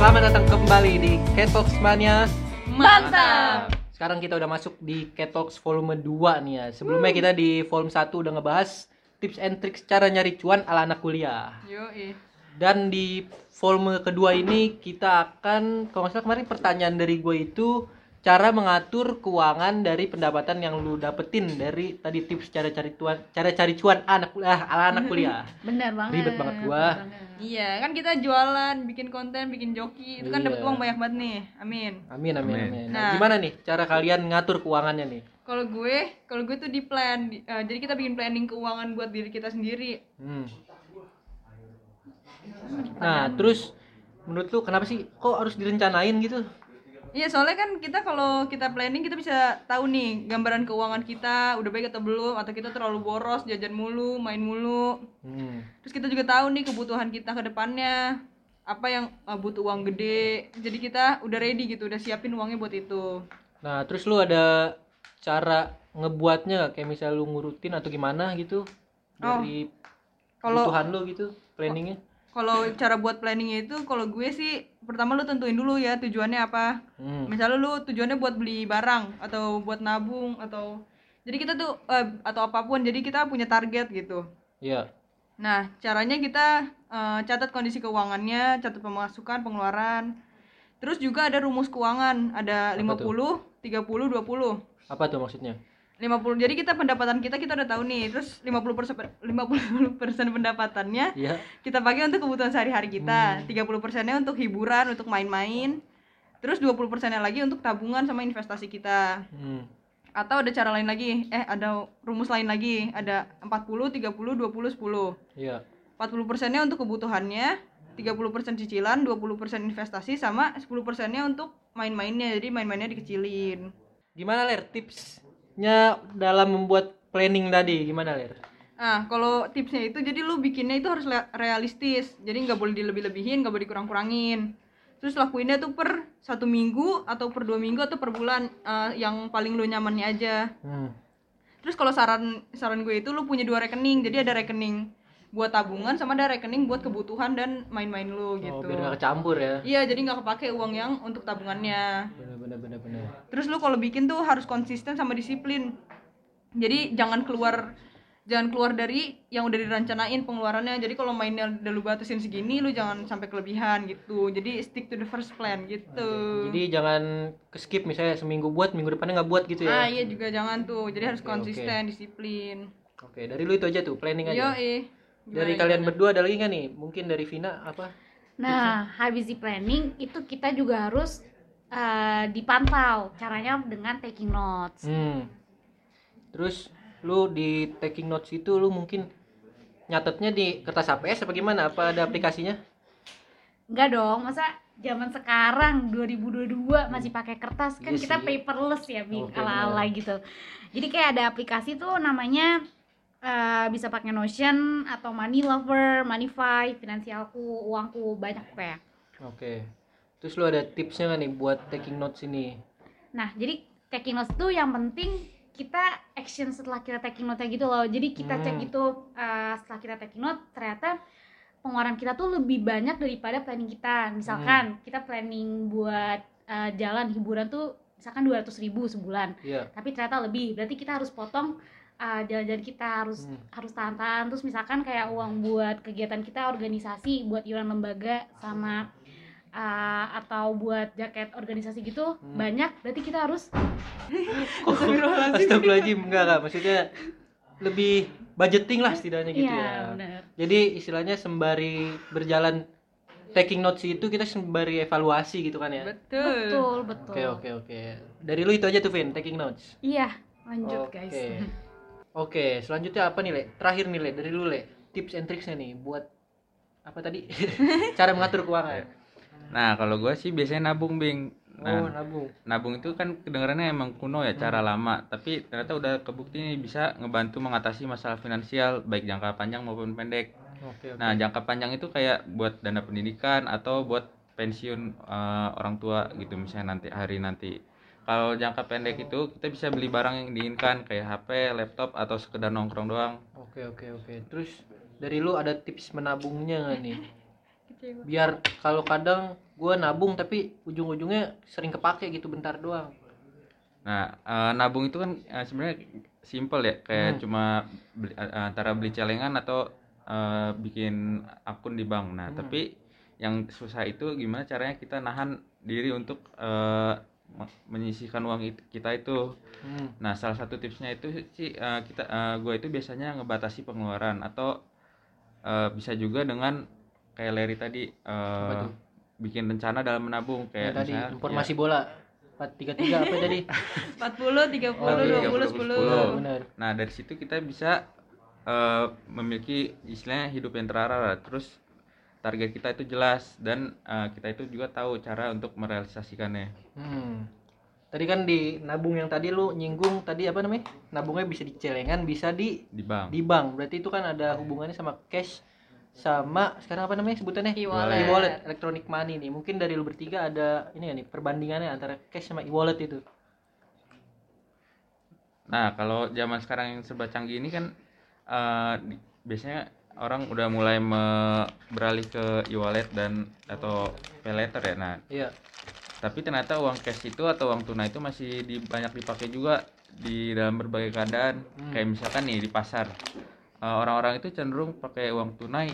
Selamat datang kembali di Ketox Mania. Mantap. Sekarang kita udah masuk di Ketox volume 2 nih ya. Sebelumnya kita di volume 1 udah ngebahas tips and tricks cara nyari cuan ala anak kuliah. Yo, Dan di volume kedua ini kita akan, kalau nggak salah kemarin pertanyaan dari gue itu cara mengatur keuangan dari pendapatan yang lu dapetin dari tadi tips cara cari cuan, cara cari cuan anak kuliah ala anak kuliah. Bener banget. Ribet banget gua. banget. Iya, kan kita jualan, bikin konten, bikin joki, itu kan dapat Iya. uang banyak banget nih. Amin. Amin amin Amin. amin. Nah, Nah. gimana nih cara kalian ngatur keuangannya nih? Kalau gue, kalau gue tuh di plan, di- eh, jadi kita bikin planning keuangan buat diri kita sendiri. Hmm. Nah, terus menurut lu kenapa sih kok harus direncanain gitu? Iya, soalnya kan kita kalau kita planning kita bisa tahu nih gambaran keuangan kita udah baik atau belum, atau kita terlalu boros, jajan mulu, main mulu. Hmm. Terus kita juga tahu nih kebutuhan kita ke depannya apa yang eh, butuh uang gede. Jadi kita udah ready gitu, udah siapin uangnya buat itu. Nah, terus lu ada cara ngebuatnya kayak misal lu ngurutin atau gimana gitu dari Kalau kebutuhan lu gitu planningnya? Kalau cara buat planningnya itu kalau gue sih pertama lu tentuin dulu ya tujuannya apa Hmm. misalnya lu tujuannya buat beli barang atau buat nabung atau jadi kita tuh eh, atau apa pun jadi kita punya target gitu Iya. nah caranya kita eh, catat kondisi keuangannya catat pemasukan pengeluaran terus juga ada rumus keuangan ada Apa 50 30 20 Apa tuh maksudnya? 50 jadi kita pendapatan kita kita udah tahu nih terus 50 persen 50 persen pendapatannya Iya. kita pakai untuk kebutuhan sehari-hari kita. 30 persennya untuk hiburan untuk main-main terus 20 persennya lagi untuk tabungan sama investasi kita. Hmm. atau ada cara lain lagi eh ada rumus lain lagi ada 40 30 20 10 Iya. 40 persennya untuk kebutuhannya 30 persen cicilan 20 persen investasi sama 10 persennya untuk main-mainnya jadi main-mainnya dikecilin. Gimana ler tipsnya dalam membuat planning tadi? Gimana ler? Nah, kalau tipsnya itu jadi lu bikinnya itu harus realistis. Jadi nggak boleh dilebih-lebihin, nggak boleh dikurang-kurangin. Terus lakuinnya tuh per satu minggu atau per dua minggu atau per bulan eh, yang paling lu nyamannya aja. Hmm. Terus kalau saran saran gue itu lu punya dua rekening. Jadi ada rekening buat tabungan sama ada rekening buat kebutuhan dan main-main lu Oh, gitu. biar nggak kecampur ya. Iya, jadi nggak kepake uang yang untuk tabungannya. Bener bener bener bener. Terus lu kalau bikin tuh harus konsisten sama disiplin. Jadi jangan keluar jangan keluar dari yang udah direncanain pengeluarannya. Jadi kalau mainnya udah lu batasin segini, lu jangan sampai kelebihan gitu. Jadi stick to the first plan gitu. Jadi jangan ke skip misalnya seminggu buat minggu depannya nggak buat gitu ah ya. iya juga jangan tuh. Jadi harus Oke, konsisten, disiplin. Oke, dari lu itu aja tuh planning aja. Yo eh. Dari kalian berdua ada lagi nggak nih? Mungkin dari Vina apa? Nah, habis di planning itu kita juga harus eh, dipantau. Caranya dengan taking notes. Hmm. Terus lu di taking notes itu lu mungkin nyatetnya di kertas HPS apa gimana? Apa ada aplikasinya? Enggak dong, masa zaman sekarang 2022 masih pakai kertas kan Iya kita paperless ya, Bing, Oke, ala-ala gitu. Jadi kayak ada aplikasi tuh namanya eh, bisa pakai Notion atau Money Lover, Moneyfy, Finansialku, uangku banyak kayak. Oke. Terus lu ada tipsnya nggak nih buat taking notes ini? Nah, jadi taking notes tuh yang penting kita action setelah kita taking note gitu loh. Jadi kita cek Hmm. gitu uh, setelah kita taking note ternyata pengeluaran kita tuh lebih banyak daripada planning kita. Misalkan kita planning buat uh, jalan hiburan tuh misalkan 200.000 ribu sebulan, Iya. tapi ternyata lebih. Berarti kita harus potong uh, jalan-jalan kita harus Hmm. harus tahan-tahan. Terus misalkan kayak uang buat kegiatan kita organisasi, buat iuran lembaga sama uh, atau buat jaket organisasi gitu Hmm. banyak. Berarti kita harus Astagfirullahaladzim enggak enggak maksudnya lebih budgeting lah setidaknya gitu Iya, ya. benar. Jadi istilahnya sembari berjalan taking notes itu kita sembari evaluasi gitu kan ya. Betul. Betul, betul. Oke oke oke. Dari lu itu aja tuh Vin, taking notes. Iya, lanjut Oke. guys. Oke, selanjutnya apa nih, Le? Terakhir nih, Le, dari lu, Le. Tips and tricksnya nih buat apa tadi? Cara mengatur keuangan. Nah, kalau gue sih biasanya nabung, Bing. Oh, Nah, nabung. nabung itu kan kedengarannya emang kuno ya, cara lama. Tapi ternyata udah kebukti nih bisa ngebantu mengatasi masalah finansial baik jangka panjang maupun pendek. Oke, oke. Nah, jangka panjang itu kayak buat dana pendidikan atau buat pensiun eh, orang tua gitu misalnya nanti hari nanti. Kalau jangka pendek itu kita bisa beli barang yang diinginkan kayak HP, laptop atau sekedar nongkrong doang. Oke, oke, oke. Terus dari lu ada tips menabungnya nggak nih? Biar kalau kadang gue nabung tapi ujung-ujungnya sering kepake gitu bentar doang Nah, eh, nabung itu kan eh, sebenarnya simple ya, kayak Hmm. cuma beli- eh, antara beli celengan atau eh, bikin akun di bank. Nah, Hmm. tapi yang susah itu gimana caranya kita nahan diri untuk me- menyisihkan uang it- kita itu. Hmm. Nah, salah satu tipsnya itu sih eh, kita gue itu biasanya ngebatasi pengeluaran atau eh, bisa juga dengan kayak Larry tadi eh, tuh? bikin rencana dalam menabung kayak tadi misalnya, informasi bola 433 apa tadi 40, 30, Oh, iya, 20, 10. 10. Iya, benar Nah dari situ kita bisa eh, memiliki istilahnya hidup yang terarah. Terus target kita itu jelas dan eh, kita itu juga tahu cara untuk merealisasikannya. Hmm. Tadi kan di nabung yang tadi lu nyinggung tadi apa namanya? Nabungnya bisa di celengan, bisa di di bank. di bank. Berarti itu kan ada hubungannya sama cash sama sekarang apa namanya sebutannya? E-wallet. E-wallet, electronic money nih. Mungkin dari lu bertiga ada ini ya nih perbandingannya antara cash sama e-wallet itu. Nah kalau zaman sekarang yang serba canggih ini kan di- biasanya orang udah mulai me- beralih ke e-wallet dan atau pay later ya. Nah Iya. tapi ternyata uang cash itu atau uang tunai itu masih di, banyak dipakai juga di dalam berbagai keadaan Hmm. kayak misalkan nih di pasar orang-orang itu cenderung pakai uang tunai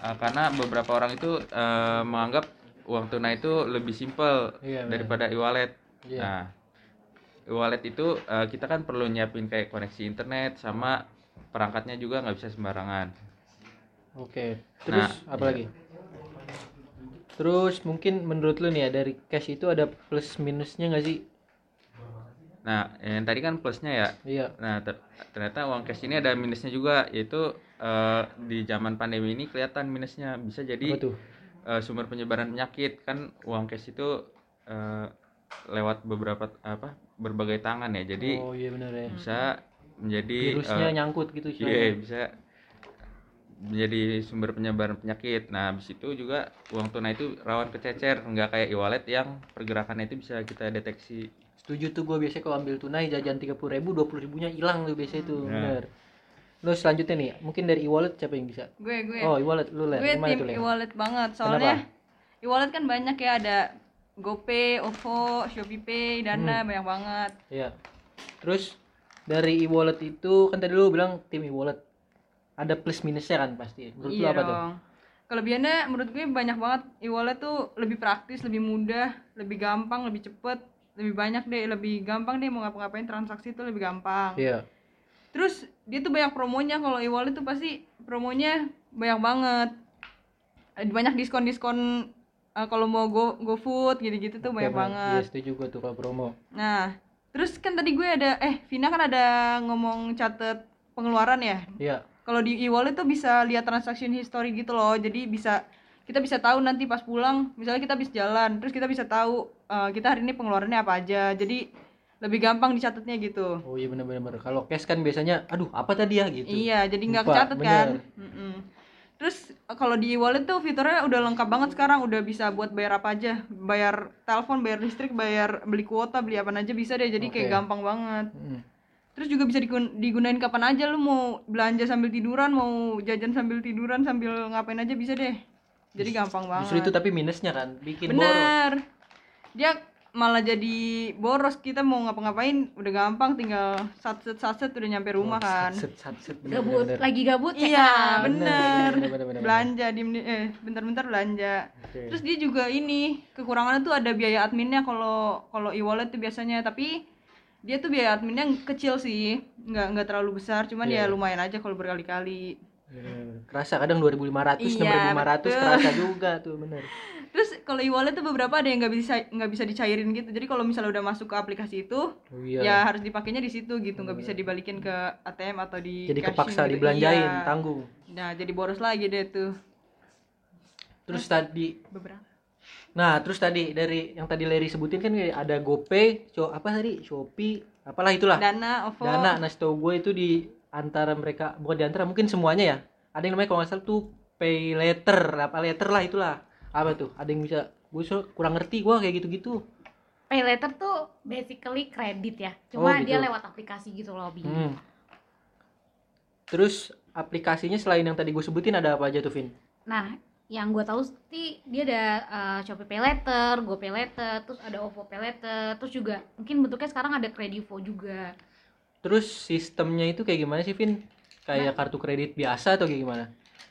Eh, karena beberapa orang itu eh, menganggap uang tunai itu lebih simpel Iya, benar. daripada e-wallet Iya. nah e-wallet itu eh, kita kan perlu nyiapin kayak koneksi internet sama perangkatnya juga nggak bisa sembarangan Oke. Terus Nah, apa iya. lagi? Terus mungkin menurut lu nih ya dari cash itu ada plus minusnya nggak sih? Nah yang tadi kan plusnya ya Iya. Nah, ter- ternyata uang cash ini ada minusnya juga, yaitu eh, di zaman pandemi ini kelihatan minusnya bisa jadi eh, sumber penyebaran penyakit kan uang cash itu eh, lewat beberapa apa berbagai tangan ya, jadi oh iya benar ya. bisa menjadi Virusnya eh, nyangkut gitu iya istilahnya. bisa menjadi sumber penyebaran penyakit. Nah, habis itu juga uang tunai itu rawan kececer, nggak kayak e-wallet yang pergerakannya itu bisa kita deteksi. Setuju tuh gue biasanya kalau ambil tunai jajan 30 ribu, 20 ribunya hilang tuh biasanya tuh, Ya. bener. Terus selanjutnya nih, mungkin dari e-wallet siapa yang bisa? Gue, gue. Oh e-wallet, lu lah, gue tim tuh Len? e-wallet banget soalnya e-wallet kan banyak ya ada GoPay, OVO, ShopeePay, Dana Hmm. banyak banget. Iya. Terus dari e-wallet itu kan tadi lu bilang tim e-wallet ada plus minusnya kan pasti. Menurut lu iya apa tuh? dong. Kelebihannya menurut gue banyak banget e-wallet tuh lebih praktis, lebih mudah, lebih gampang, lebih cepet, lebih banyak deh, lebih gampang deh mau ngapa-ngapain transaksi itu lebih gampang. Iya. Terus dia tuh banyak promonya kalau e-wallet tuh pasti promonya banyak banget. Banyak diskon-diskon eh, kalau mau go GoFood gitu-gitu tuh banyak Oke, banget. Iya, setuju gue tuh kalau promo. Nah, terus kan tadi gue ada eh Vina kan ada ngomong catet pengeluaran ya. Iya. Kalau di e-wallet tuh bisa lihat transaction history gitu loh. Jadi bisa kita bisa tahu nanti pas pulang, misalnya kita habis jalan, terus kita bisa tahu eh, kita hari ini pengeluarannya apa aja. Jadi lebih gampang dicatatnya gitu. Oh iya benar-benar. Kalau cash kan biasanya, aduh apa tadi ya gitu. Iya, jadi nggak Lupa, kecatet kan. bener. Mm-mm. Terus kalau di e-wallet tuh fiturnya udah lengkap banget sekarang, udah bisa buat bayar apa aja, bayar telepon, bayar listrik, bayar beli kuota, beli apa aja bisa deh. Jadi kayak Oke. gampang banget. Mm. Terus juga bisa digun- digunain kapan aja lu mau belanja sambil tiduran, mau jajan sambil tiduran, sambil ngapain aja bisa deh. Jadi gampang banget. Justru itu tapi minusnya kan bikin boros. Dia malah jadi boros kita mau ngapa-ngapain udah gampang tinggal satset satset udah nyampe rumah kan. Set set set bener, gabut bener, bener. lagi gabut check Iya, out. bener. bener, bener, bener. Belanja di eh bentar-bentar belanja. Oke. Terus dia juga ini kekurangannya tuh ada biaya adminnya kalau kalau e-wallet tuh biasanya tapi dia tuh biaya adminnya kecil sih, nggak nggak terlalu besar, cuman Iya. ya lumayan aja kalau berkali-kali. Bener. Kerasa kadang 2500, Iya, 6500 betul. kerasa juga tuh bener. Terus kalau e-wallet tuh beberapa ada yang nggak bisa nggak bisa dicairin gitu. Jadi kalau misalnya udah masuk ke aplikasi itu, Oh, iya. ya harus dipakainya di situ gitu, nggak bisa dibalikin ke ATM atau di Jadi kepaksa gitu. dibelanjain, Iya. tanggung. Nah, jadi boros lagi deh tuh. Terus tadi Beberapa. Nah, terus tadi dari yang tadi Larry sebutin kan ada GoPay, so, apa tadi? Shopee, apalah itulah. Dana, OVO. Dana, nah setahu gue itu di antara mereka, bukan di antara, mungkin semuanya ya. Ada yang namanya kalau nggak salah tuh pay letter, apa letter lah itulah. Apa tuh? Ada yang bisa, gue so, kurang ngerti gue kayak gitu-gitu. pay later tuh basically kredit ya Oh, cuma dia gitu. lewat aplikasi gitu loh Bi. Hmm. Terus aplikasinya selain yang tadi gue sebutin ada apa aja tuh, Vin? nah yang gue tahu sih dia ada uh, Shopee Pay Later, GoPay Later, terus ada OVO Pay Later, terus juga mungkin bentuknya sekarang ada Kredivo juga. Terus sistemnya itu kayak gimana sih, Vin? Kayak kartu kredit biasa atau kayak gimana?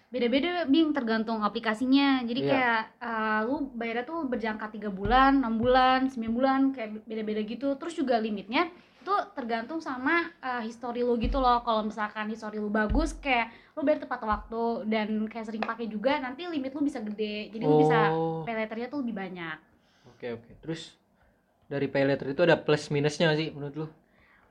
Beda-beda Bing tergantung aplikasinya. Jadi Iya. kayak uh, lu bayarnya tuh berjangka tiga bulan, enam bulan, 9 bulan kayak beda-beda gitu. Terus juga limitnya itu tergantung sama uh, histori lu gitu loh. Kalau misalkan histori lu bagus kayak lu bayar tepat waktu dan kayak sering pakai juga nanti limit lu bisa gede. Jadi lu bisa Oh. pay letternya tuh lebih banyak. Oke, oke. Terus dari pay itu ada plus minusnya sih menurut lu?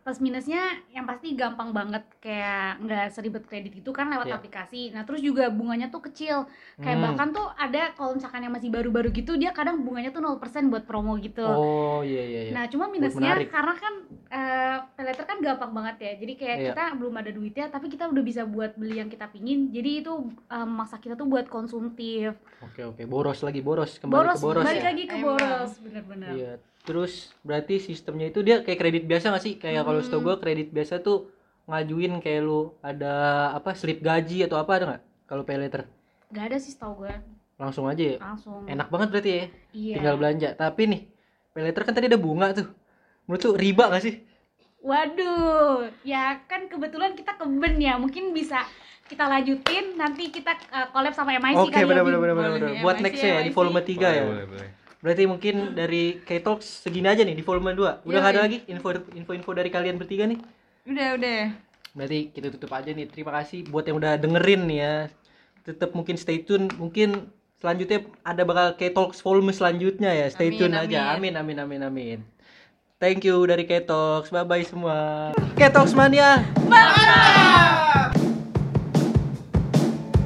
Plus minusnya yang pasti gampang banget kayak nggak seribet kredit gitu kan lewat Iya. aplikasi nah terus juga bunganya tuh kecil kayak Hmm. bahkan tuh ada kalau misalkan yang masih baru-baru gitu dia kadang bunganya tuh 0% buat promo gitu Oh, iya iya iya. nah cuma minusnya menarik. karena kan eh paylater kan gampang banget ya jadi kayak Iya. kita belum ada duitnya tapi kita udah bisa buat beli yang kita pingin jadi itu eh, memaksa kita tuh buat konsumtif Oke, oke. Boros lagi, boros. Kembali boros, ke boros balik ya. lagi ke Emang. boros bener-bener Iya. Terus berarti sistemnya itu dia kayak kredit biasa nggak sih? Kayak kalau Hmm. setahu gua kredit biasa tuh ngajuin kayak lu ada apa slip gaji atau apa ada nggak? Kalau pay letter nggak ada sih tau gue langsung aja ya. langsung Enak banget berarti ya. iya Tinggal belanja. Tapi nih, pay letter kan tadi ada bunga tuh. Menurut tuh riba nggak sih? Waduh, ya kan kebetulan kita keben ya, mungkin bisa kita lanjutin nanti kita uh, collab sama MIC Oke, kali ya. benar Bim. benar benar Buat next ya di MIC. volume 3 ya. boleh, boleh, boleh. Berarti mungkin dari K-Talks segini aja nih di volume 2. Udah nggak ada lagi info info dari kalian bertiga nih. Udah, udah. Berarti kita tutup aja nih. Terima kasih buat yang udah dengerin nih ya. Tetap mungkin stay tune. Mungkin selanjutnya ada bakal K-Talks volume selanjutnya ya. Stay Amin, tune aja. amin. Amin amin amin amin. Thank you dari K-Talks. Bye bye semua. K-Talks mania. Bye.